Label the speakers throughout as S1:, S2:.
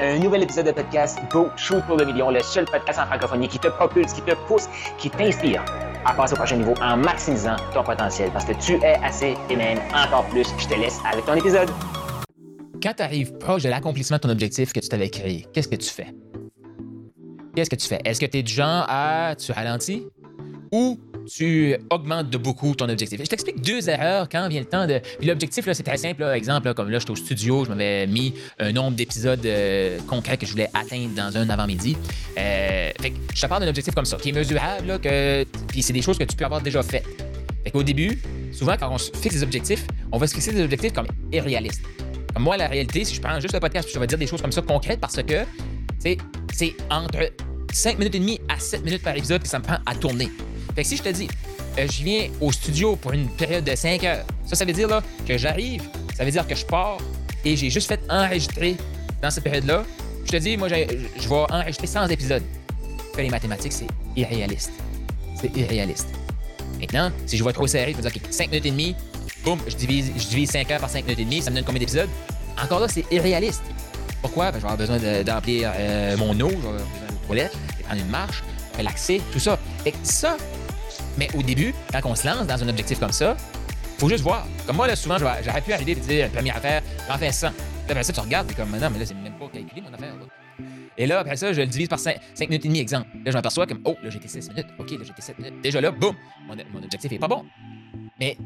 S1: Un nouvel épisode de podcast Go Shoot pour le million, le seul podcast en francophonie qui te propulse, qui te pousse, qui t'inspire à passer au prochain niveau en maximisant ton potentiel parce que tu es assez et même encore plus. Je te laisse avec ton épisode.
S2: Quand tu arrives proche de l'accomplissement de ton objectif que tu t'avais créé, qu'est-ce que tu fais? Qu'est-ce que tu fais? Est-ce que tu es du genre à tu ralentis? Ou tu augmentes de beaucoup ton objectif. Je t'explique deux erreurs quand vient le temps de. L'objectif, c'est très simple. Exemple, comme là, j'étais au studio, je m'avais mis un nombre d'épisodes euh, concrets que je voulais atteindre dans un avant-midi. Euh, je te parle d'un objectif comme ça, qui est mesurable, là, que... puis c'est des choses que tu peux avoir déjà faites. Fait qu'au début, souvent, quand on se fixe des objectifs, on va se fixer des objectifs comme irréalistes. Comme moi, la réalité, si je prends juste le podcast, je vais dire des choses comme ça concrètes parce que c'est entre 5 minutes et demie à 7 minutes par épisode que ça me prend à tourner. Fait que si je te dis, euh, je viens au studio pour une période de 5 heures, ça, ça veut dire là, que j'arrive, ça veut dire que je pars et j'ai juste fait enregistrer dans cette période-là. Je te dis, moi, je vais enregistrer 100 épisodes. Fais les mathématiques, c'est irréaliste. C'est irréaliste. Maintenant, si je vois trop serré, je vais dire, OK, 5 minutes et demie, boum, je divise, je divise 5 heures par 5 minutes et demie, ça me donne combien d'épisodes? Encore là, c'est irréaliste. Pourquoi? Ben, je vais avoir besoin d'emplir euh, mon eau, je vais avoir besoin de toilette, vais prendre une marche, relaxer, tout ça. Fait que ça, mais au début, quand on se lance dans un objectif comme ça, faut juste voir. Comme moi, là, souvent, j'aurais pu arriver et dire, première affaire, j'en fais 100. Là, après ça, tu regardes, t'es comme, non, mais là, c'est même pas calculé, mon affaire. Et là, après ça, je le divise par 5, minutes et demie, exemple. Là, je m'aperçois comme, oh, là, été 6 minutes. OK, là, été 7 minutes. Déjà là, boum, mon, mon objectif est pas bon. Mais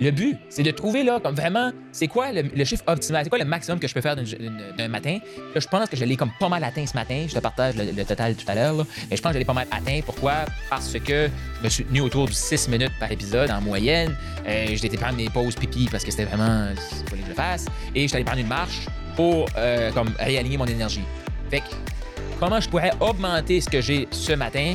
S2: le but, c'est de trouver là, comme vraiment, c'est quoi le, chiffre optimal, c'est quoi le maximum que je peux faire d'un matin. Je pense que je l'ai comme pas mal atteint ce matin. Je te partage le, total tout à l'heure. Mais je pense que je l'ai pas mal atteint. Pourquoi? Parce que je me suis tenu autour de 6 minutes par épisode en moyenne. Euh, j'ai été prendre mes pauses pipi parce que c'était vraiment il fallait que je le fasse. Et je suis allé prendre une marche pour euh, comme réaligner mon énergie. Fait comment je pourrais augmenter ce que j'ai ce matin?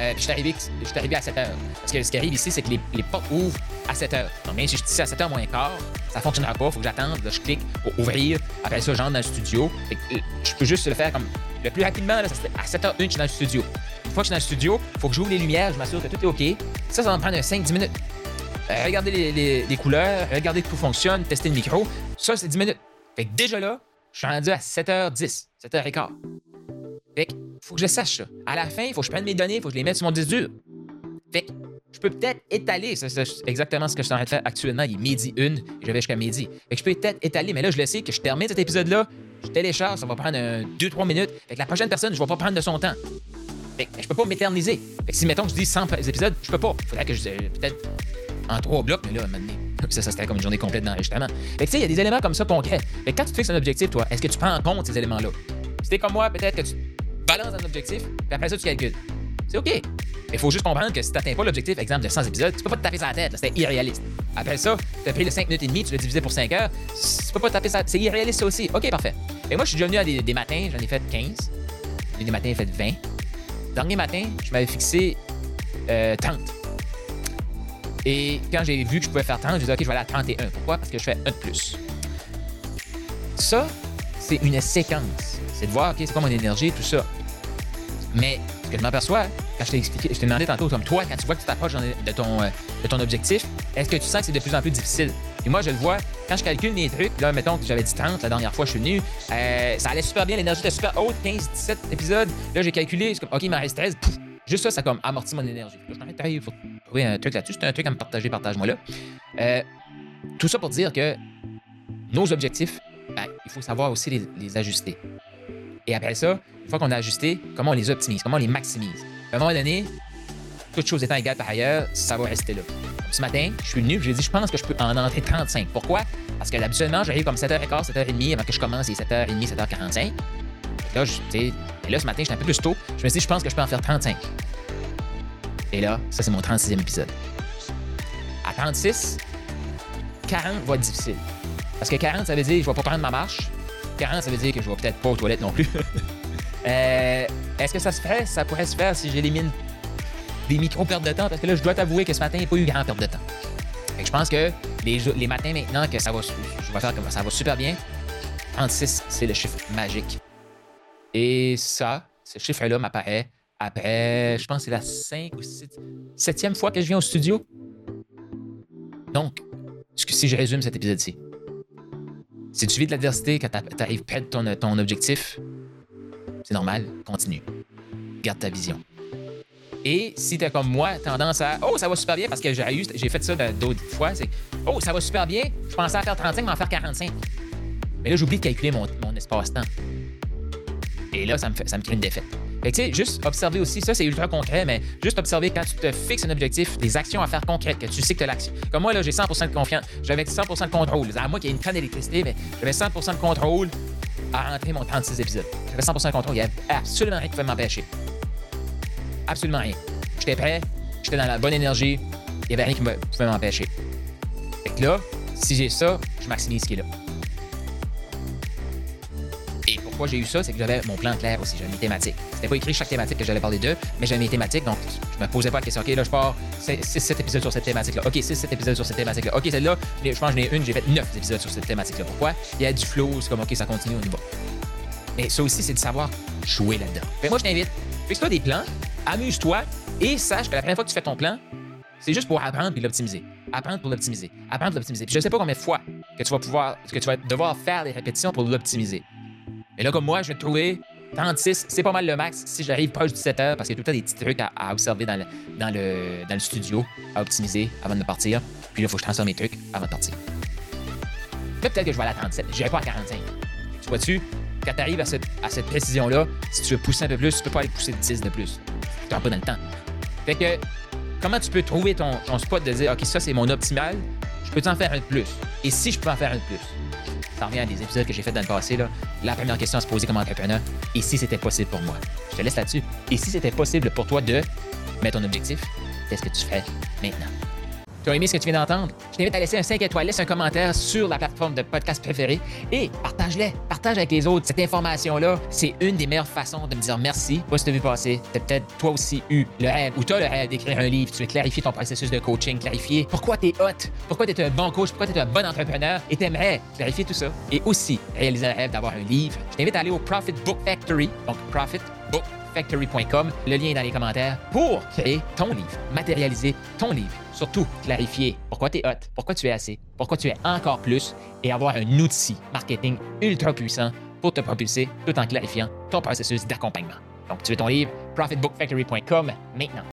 S2: Euh, puis je suis arrivé, à 7 h. Parce que ce qui arrive ici, c'est que les, portes ouvrent à 7 h. Donc, même si je suis ici à 7 h moins quart, ça ne fonctionnera pas. Il faut que j'attende. Je clique pour ouvrir. Après ça, j'entre dans le studio. Euh, je peux juste le faire comme le plus rapidement. Là, à 7 h 1, je suis dans le studio. Une fois que je suis dans le studio, il faut que j'ouvre les lumières. Je m'assure que tout est OK. Ça, ça va me prendre 5-10 minutes. Euh, regardez les, couleurs, regardez que tout fonctionne, tester le micro. Ça, c'est 10 minutes. Fait que déjà là, je suis rendu à 7h10, 7h15. Fait que faut que je sache ça. À la fin, il faut que je prenne mes données, il faut que je les mette sur mon disque dur. Fait que je peux peut-être étaler, c'est exactement ce que je suis en train de faire actuellement. Il est midi une, je vais jusqu'à midi. Fait que je peux peut-être étaler, mais là, je le sais que je termine cet épisode-là, je télécharge, ça va prendre 2-3 minutes. Fait que la prochaine personne, je vais pas prendre de son temps. Fait que je peux pas m'éterniser. Fait que si, mettons, je dis 100 épisodes, je peux pas. Faudrait que je. Peut-être en trois blocs, mais là, maintenant. Ça, ça serait comme une journée complète d'enregistrement. Fait que tu sais, il y a des éléments comme ça concrets. Fait que quand tu fixes un objectif, toi, est-ce que tu prends en compte ces éléments-là? Si t'es comme moi, peut-être que tu balance un objectif, puis après ça, tu calcules. C'est OK. Mais il faut juste comprendre que si tu n'atteins pas l'objectif, exemple, de 100 épisodes, tu peux pas te taper sur la tête. C'était irréaliste. Après ça, tu as pris le 5 minutes et demie, tu l'as divisé pour 5 heures. Tu peux pas te taper ça. C'est irréaliste aussi. OK, parfait. Et moi, je suis déjà venu à des, matins, j'en ai fait 15. Des matins, j'ai fait 20. Dernier matin, je m'avais fixé euh, 30. Et quand j'ai vu que je pouvais faire 30, je me dit, OK, je vais aller à 31. Pourquoi? Parce que je fais un de plus. Ça, c'est une séquence. C'est de voir, OK, c'est quoi mon énergie, tout ça. Mais ce que je m'aperçois, quand je t'ai expliqué, je t'ai demandé tantôt, comme toi, quand tu vois que tu t'approches de ton, euh, de ton objectif, est-ce que tu sens que c'est de plus en plus difficile? Et moi, je le vois, quand je calcule mes trucs, là, mettons que j'avais dit 30 la dernière fois je suis venu, euh, ça allait super bien, l'énergie était super haute, 15, 17 épisodes. Là, j'ai calculé, c'est comme, OK, il m'en reste 13, pouf, juste ça, ça comme amorti mon énergie. Je suis en trouver un truc là-dessus. C'est un truc à me partager, partage-moi là. Euh, tout ça pour dire que nos objectifs, ben, il faut savoir aussi les ajuster. Et après ça, une fois qu'on a ajusté, comment on les optimise, comment on les maximise. À un moment donné, toutes choses étant égales par ailleurs, ça va rester là. ce matin, je suis venu, j'ai dit, je pense que je peux en entrer 35. Pourquoi? Parce que habituellement, j'arrive comme 7h15, 7h30 avant que je commence, c'est 7h30, 7h45. là, je, et là, ce matin, j'étais un peu plus tôt. Je me suis dit, je pense que je peux en faire 35. Et là, ça, c'est mon 36e épisode. À 36, 40 va être difficile. Parce que 40, ça veut dire, je vais pas prendre ma marche. 40, ça veut dire que je vais peut-être pas aux toilettes non plus. Euh, est-ce que ça se fait? Ça pourrait se faire si j'élimine des micro-pertes de temps, parce que là, je dois t'avouer que ce matin, il n'y a pas eu grand perte de temps. je pense que les, les matins maintenant, que ça va, je vais faire comme ça va super bien, 36, c'est le chiffre magique. Et ça, ce chiffre-là m'apparaît après, je pense que c'est la 5 ou 6, 7e fois que je viens au studio. Donc, si je résume cet épisode-ci, Si tu vis de l'adversité, quand tu arrives près de ton, objectif, c'est normal, continue. Garde ta vision. Et si tu comme moi tendance à Oh, ça va super bien, parce que j'ai, j'ai fait ça d'autres fois, c'est Oh, ça va super bien, je pensais à faire 35, mais en faire 45. Mais là, j'oublie de calculer mon, mon espace-temps. Et là, ça me, fait, ça me crée une défaite. Fait que, tu sais, juste observer aussi, ça c'est ultra concret, mais juste observer quand tu te fixes un objectif, des actions à faire concrètes, que tu sais que tu l'action. Comme moi, là, j'ai 100% de confiance, j'avais 100% de contrôle. À moi qui ai une canne d'électricité, mais j'avais 100% de contrôle à rentrer mon 36 épisodes. J'avais 100% de contrôle, il n'y avait absolument rien qui pouvait m'empêcher. Absolument rien. J'étais prêt, j'étais dans la bonne énergie, il n'y avait rien qui pouvait m'empêcher. Fait que là, si j'ai ça, je maximise ce qui est là j'ai eu ça, c'est que j'avais mon plan clair aussi. J'avais mes thématiques. C'était pas écrit chaque thématique que j'allais parler d'eux, mais j'avais mes thématiques, donc je me posais pas la question. OK, là, je pars 6-7 épisodes sur cette thématique-là. OK, 6-7 épisodes sur cette thématique-là. OK, celle-là, je pense que j'en ai une, j'ai fait 9 épisodes sur cette thématique-là. Pourquoi? Il y a du flow, c'est comme OK, ça continue, on y va. Mais ça aussi, c'est de savoir jouer là-dedans. moi, je t'invite, fixe-toi des plans, amuse-toi et sache que la première fois que tu fais ton plan, c'est juste pour apprendre et l'optimiser. Apprendre pour l'optimiser. Apprendre pour l'optimiser. Puis je sais pas combien de fois que tu vas pouvoir, que tu vas devoir faire des répétitions pour l'optimiser. Et là, comme moi, je vais trouver 36, c'est pas mal le max si j'arrive proche du 7 heures parce qu'il y a tout le temps des petits trucs à, observer dans le, dans, le, dans le studio, à optimiser avant de partir. Puis là, il faut que je transforme mes trucs avant de partir. peut-être que je vais aller à 37. Je vais pas à 45. Tu vois-tu? Quand tu arrives à cette, à cette précision-là, si tu veux pousser un peu plus, tu peux pas aller pousser 10 de plus. Tu n'auras pas dans le temps. Fait que, comment tu peux trouver ton, ton spot de dire, OK, ça, c'est mon optimal, je peux en faire un de plus? Et si je peux en faire un de plus? Ça revient à des épisodes que j'ai fait dans le passé, la première question à se poser comme entrepreneur, et si c'était possible pour moi? Je te laisse là-dessus. Et si c'était possible pour toi de mettre ton objectif, qu'est-ce que tu fais maintenant? Tu as aimé ce que tu viens d'entendre? Je t'invite à laisser un 5 étoiles, laisse un commentaire sur la plateforme de podcast préférée et partage-les. Partage avec les autres. Cette information-là, c'est une des meilleures façons de me dire merci. Moi, si tu vu passer, tu as peut-être toi aussi eu le rêve ou tu as le rêve d'écrire un livre. Tu veux clarifier ton processus de coaching, clarifier pourquoi tu es hot, pourquoi tu es un bon coach, pourquoi tu es un bon entrepreneur et tu aimerais clarifier tout ça. Et aussi réaliser un rêve d'avoir un livre. Je t'invite à aller au Profit Book Factory, donc Profit Book factory.com, le lien est dans les commentaires, pour créer ton livre, matérialiser ton livre. Surtout, clarifier pourquoi tu es hot, pourquoi tu es assez, pourquoi tu es encore plus et avoir un outil marketing ultra puissant pour te propulser tout en clarifiant ton processus d'accompagnement. Donc, tu veux ton livre, profitbookfactory.com maintenant.